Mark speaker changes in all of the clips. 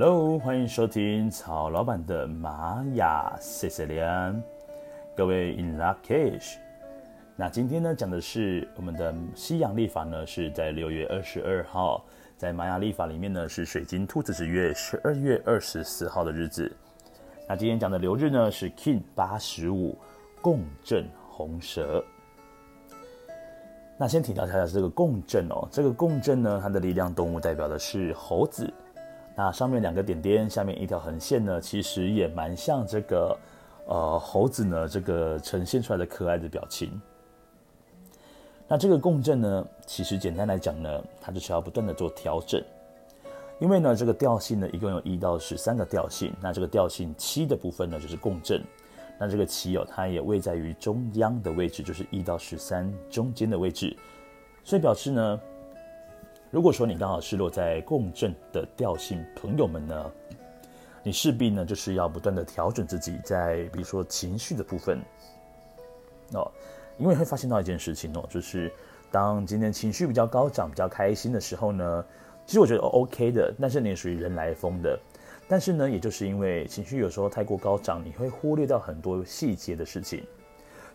Speaker 1: Hello，欢迎收听曹老板的玛雅谢谢连各位 In Lak'ech。那今天呢，讲的是我们的西洋历法呢，是在六月二十二号，在玛雅历法里面呢，是水晶兔子之月十二月二十四号的日子。那今天讲的流日呢，是 King 八十五共振红蛇。那先提到一下这个共振哦，这个共振呢，它的力量动物代表的是猴子。那上面两个点点，下面一条横线呢，其实也蛮像这个，呃，猴子呢这个呈现出来的可爱的表情。那这个共振呢，其实简单来讲呢，它就是要不断的做调整，因为呢，这个调性呢，一共有一到十三个调性，那这个调性七的部分呢，就是共振，那这个七哦，它也位在于中央的位置，就是一到十三中间的位置，所以表示呢。如果说你刚好是落在共振的调性，朋友们呢，你势必呢就是要不断的调整自己，在比如说情绪的部分哦，因为会发现到一件事情哦，就是当今天情绪比较高涨、比较开心的时候呢，其实我觉得 OK 的，但是你也属于人来疯的，但是呢，也就是因为情绪有时候太过高涨，你会忽略到很多细节的事情。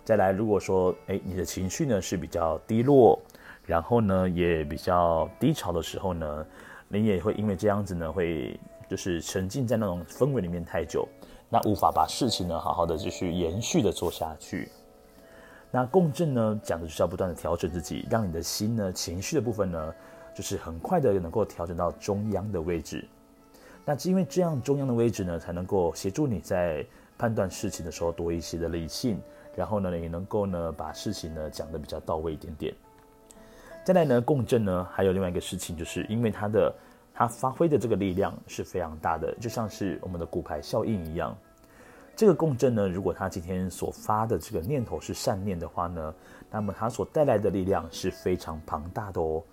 Speaker 1: 再来，如果说哎，你的情绪呢是比较低落。然后呢，也比较低潮的时候呢，你也会因为这样子呢，会就是沉浸在那种氛围里面太久，那无法把事情呢好好的继续延续的做下去。那共振呢，讲的就是要不断的调整自己，让你的心呢，情绪的部分呢，就是很快的能够调整到中央的位置。那是因为这样中央的位置呢，才能够协助你在判断事情的时候多一些的理性，然后呢，也能够呢把事情呢讲得比较到位一点点。再来呢，共振呢，还有另外一个事情，就是因为它的它发挥的这个力量是非常大的，就像是我们的骨牌效应一样。这个共振呢，如果他今天所发的这个念头是善念的话呢，那么它所带来的力量是非常庞大的哦。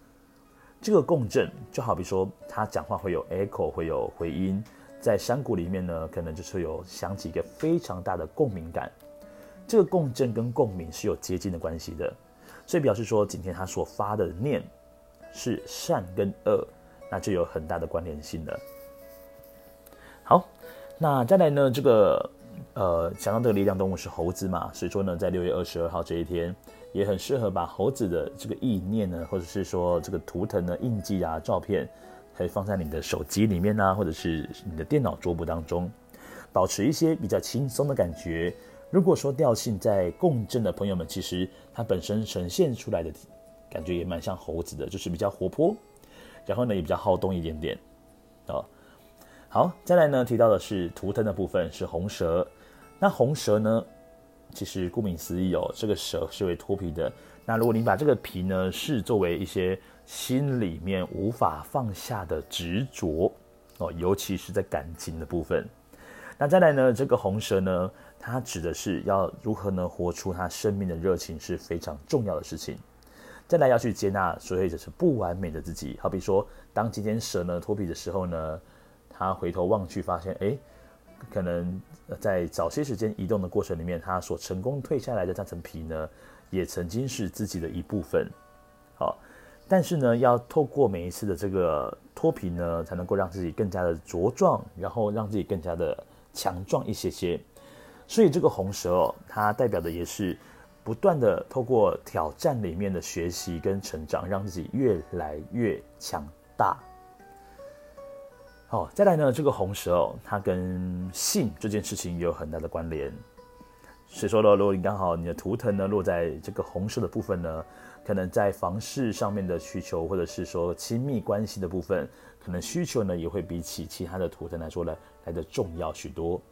Speaker 1: 这个共振就好比说，他讲话会有 echo，会有回音，在山谷里面呢，可能就是有响起一个非常大的共鸣感。这个共振跟共鸣是有接近的关系的。所以表示说，今天他所发的念是善跟恶，那就有很大的关联性了。好，那再来呢，这个呃，想到这个力量动物是猴子嘛，所以说呢，在六月二十二号这一天，也很适合把猴子的这个意念呢，或者是说这个图腾的印记啊、照片，可以放在你的手机里面啊，或者是你的电脑桌布当中，保持一些比较轻松的感觉。如果说调性在共振的朋友们，其实它本身呈现出来的感觉也蛮像猴子的，就是比较活泼，然后呢也比较好动一点点，哦，好，再来呢提到的是图腾的部分是红蛇，那红蛇呢，其实顾名思义哦，这个蛇是会脱皮的。那如果你把这个皮呢视作为一些心里面无法放下的执着哦，尤其是在感情的部分。那再来呢，这个红蛇呢，它指的是要如何呢活出他生命的热情是非常重要的事情。再来要去接纳所谓的是不完美的自己，好比说，当今天蛇呢脱皮的时候呢，他回头望去发现，哎，可能在早些时间移动的过程里面，他所成功退下来的那层皮呢，也曾经是自己的一部分。好，但是呢，要透过每一次的这个脱皮呢，才能够让自己更加的茁壮，然后让自己更加的。强壮一些些，所以这个红蛇哦，它代表的也是不断的透过挑战里面的学习跟成长，让自己越来越强大。好，再来呢，这个红蛇哦，它跟性这件事情也有很大的关联。所以说呢，如果你刚好你的图腾呢落在这个红蛇的部分呢，可能在房事上面的需求，或者是说亲密关系的部分，可能需求呢也会比起其他的图腾来说呢来的重要许多。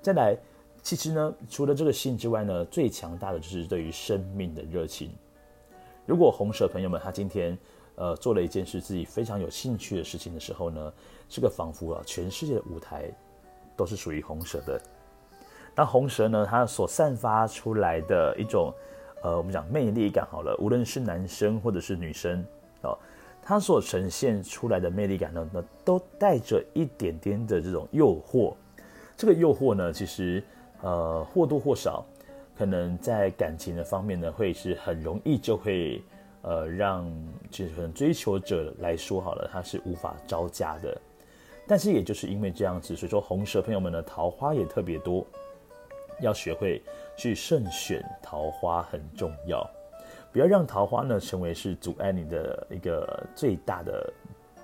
Speaker 1: 再来，其实呢，除了这个性之外呢，最强大的就是对于生命的热情。如果红蛇朋友们他今天呃做了一件事自己非常有兴趣的事情的时候呢，这个仿佛啊全世界的舞台都是属于红蛇的。那红蛇呢，它所散发出来的一种。呃，我们讲魅力感好了，无论是男生或者是女生哦，他所呈现出来的魅力感呢，那都带着一点点的这种诱惑。这个诱惑呢，其实呃或多或少，可能在感情的方面呢，会是很容易就会呃让就是可能追求者来说好了，他是无法招架的。但是也就是因为这样子，所以说红蛇朋友们的桃花也特别多，要学会去慎选桃花很重要，不要让桃花呢成为是阻碍你的一个最大的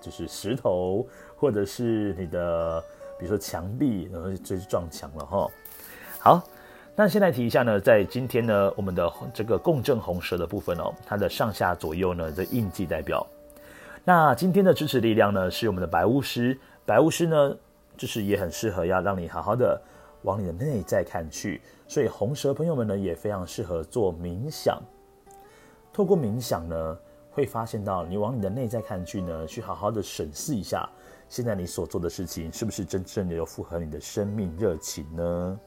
Speaker 1: 就是石头，或者是你的比如说墙壁，然后就撞墙了哈。好，那先来提一下呢，在今天呢，我们的这个共振红蛇的部分哦，它的上下左右呢的印记代表。那今天的支持力量呢，是我们的白巫师。白巫师呢，就是也很适合要让你好好的往你的内在看去，所以红蛇朋友们呢，也非常适合做冥想。透过冥想呢，会发现到你往你的内在看去呢，去好好的审视一下，现在你所做的事情是不是真正的有符合你的生命热情呢？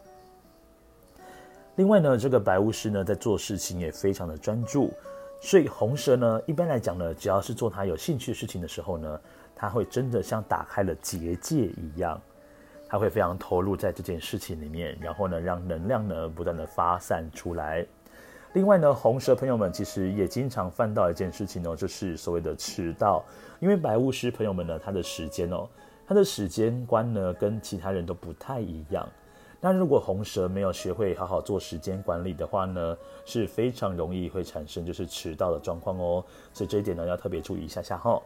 Speaker 1: 另外呢，这个白巫师呢，在做事情也非常的专注，所以红蛇呢，一般来讲呢，只要是做他有兴趣的事情的时候呢。他会真的像打开了结界一样，他会非常投入在这件事情里面，然后呢，让能量呢不断的发散出来。另外呢，红蛇朋友们其实也经常犯到一件事情哦，就是所谓的迟到。因为白巫师朋友们呢，他的时间哦，他的时间观呢跟其他人都不太一样。那如果红蛇没有学会好好做时间管理的话呢，是非常容易会产生就是迟到的状况哦。所以这一点呢要特别注意一下下哈。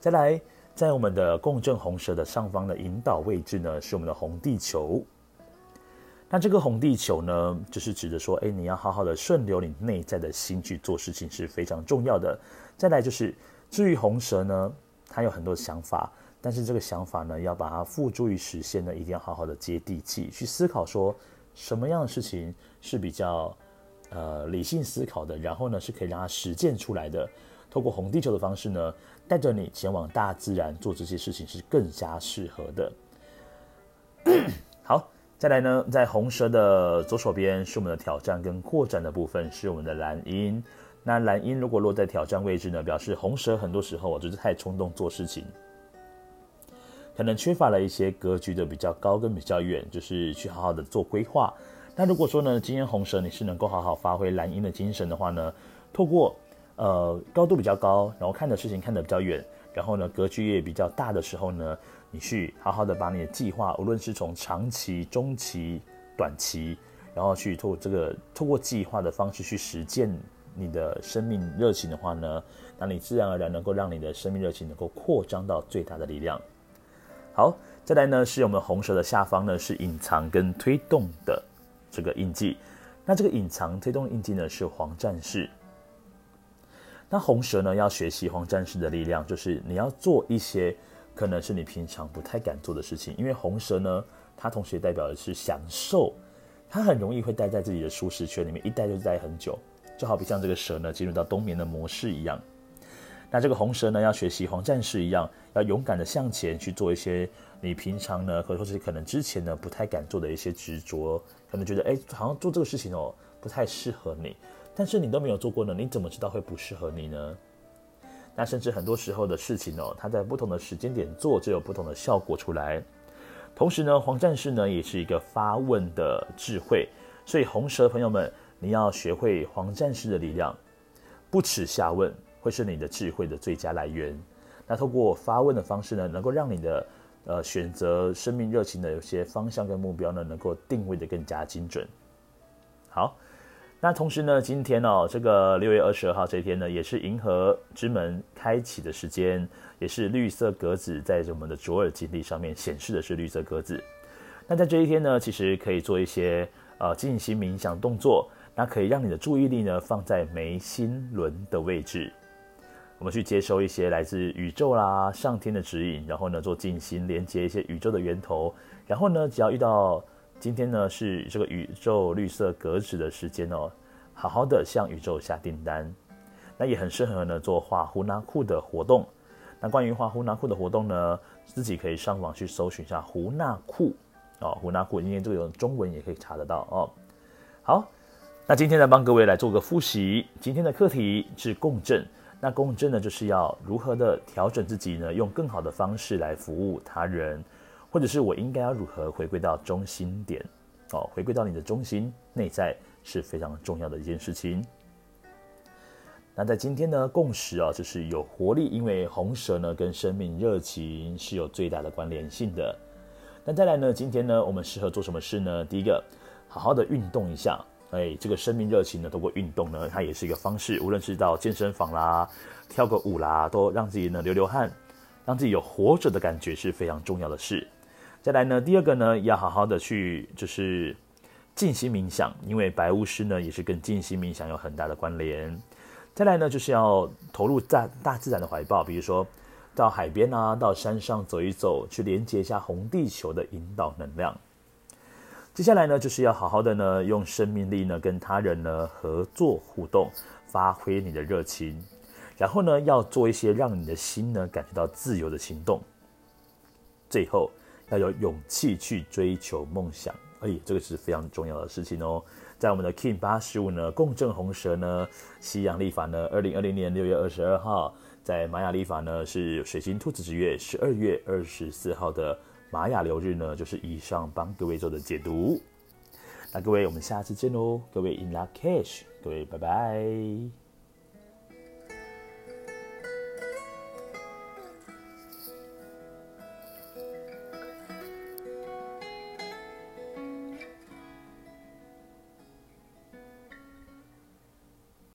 Speaker 1: 再来，在我们的共振红蛇的上方的引导位置呢，是我们的红地球。那这个红地球呢，就是指的说，哎，你要好好的顺流你内在的心去做事情是非常重要的。再来就是，至于红蛇呢，它有很多想法，但是这个想法呢，要把它付诸于实现呢，一定要好好的接地气，去思考说什么样的事情是比较呃理性思考的，然后呢，是可以让它实践出来的。透过红地球的方式呢，带着你前往大自然做这些事情是更加适合的。好，再来呢，在红蛇的左手边是我们的挑战跟扩展的部分，是我们的蓝鹰。那蓝鹰如果落在挑战位置呢，表示红蛇很多时候我就是太冲动做事情，可能缺乏了一些格局的比较高跟比较远，就是去好好的做规划。那如果说呢，今天红蛇你是能够好好发挥蓝鹰的精神的话呢，透过呃，高度比较高，然后看的事情看得比较远，然后呢，格局也比较大的时候呢，你去好好的把你的计划，无论是从长期、中期、短期，然后去透过这个透过计划的方式去实践你的生命热情的话呢，那你自然而然能够让你的生命热情能够扩张到最大的力量。好，再来呢，是我们红蛇的下方呢，是隐藏跟推动的这个印记，那这个隐藏推动印记呢，是黄战士。那红蛇呢，要学习黄战士的力量，就是你要做一些可能是你平常不太敢做的事情。因为红蛇呢，它同时也代表的是享受，它很容易会待在自己的舒适圈里面，一待就待很久，就好比像这个蛇呢，进入到冬眠的模式一样。那这个红蛇呢，要学习黄战士一样，要勇敢的向前去做一些你平常呢，或者说是可能之前呢不太敢做的一些执着，可能觉得哎，好像做这个事情哦，不太适合你。但是你都没有做过呢，你怎么知道会不适合你呢？那甚至很多时候的事情哦，它在不同的时间点做，就有不同的效果出来。同时呢，黄战士呢也是一个发问的智慧，所以红蛇朋友们，你要学会黄战士的力量，不耻下问会是你的智慧的最佳来源。那透过发问的方式呢，能够让你的呃选择生命热情的有些方向跟目标呢，能够定位得更加精准。好。那同时呢，今天哦，这个六月二十二号这一天呢，也是银河之门开启的时间，也是绿色格子在我们的卓尔金历上面显示的是绿色格子。那在这一天呢，其实可以做一些呃静心冥想动作，那可以让你的注意力呢放在眉心轮的位置，我们去接收一些来自宇宙啦、上天的指引，然后呢做静心连接一些宇宙的源头，然后呢只要遇到。今天呢是这个宇宙绿色格子的时间哦，好好的向宇宙下订单，那也很适合呢做画呼纳库的活动。那关于画呼纳库的活动呢，自己可以上网去搜寻一下呼纳库哦，呼纳库，因为这个有中文也可以查得到哦。好，那今天呢帮各位来做个复习，今天的课题是共振。那共振呢就是要如何的调整自己呢，用更好的方式来服务他人。或者是我应该要如何回归到中心点？哦，回归到你的中心内在是非常重要的一件事情。那在今天呢，共识啊，就是有活力，因为红蛇呢跟生命热情是有最大的关联性的。那再来呢，今天呢，我们适合做什么事呢？第一个，好好的运动一下。哎，这个生命热情呢，通过运动呢，它也是一个方式。无论是到健身房啦，跳个舞啦，都让自己呢流流汗，让自己有活着的感觉是非常重要的事。再来呢，第二个呢，要好好的去就是静心冥想，因为白巫师呢也是跟静心冥想有很大的关联。再来呢，就是要投入在大自然的怀抱，比如说到海边啊，到山上走一走，去连接一下红地球的引导能量。接下来呢，就是要好好的呢，用生命力呢，跟他人呢合作互动，发挥你的热情，然后呢，要做一些让你的心呢感觉到自由的行动。最后要有勇气去追求梦想，哎，这个是非常重要的事情哦。在我们的 Kin 八十五呢，共振红蛇呢，西洋历法呢，二零二零年六月二十二号，在玛雅历法呢是水星兔子之月十二月二十四号的玛雅流日呢，就是以上帮各位做的解读。那各位，我们下次见喽，各位 In luck cash，各位拜拜。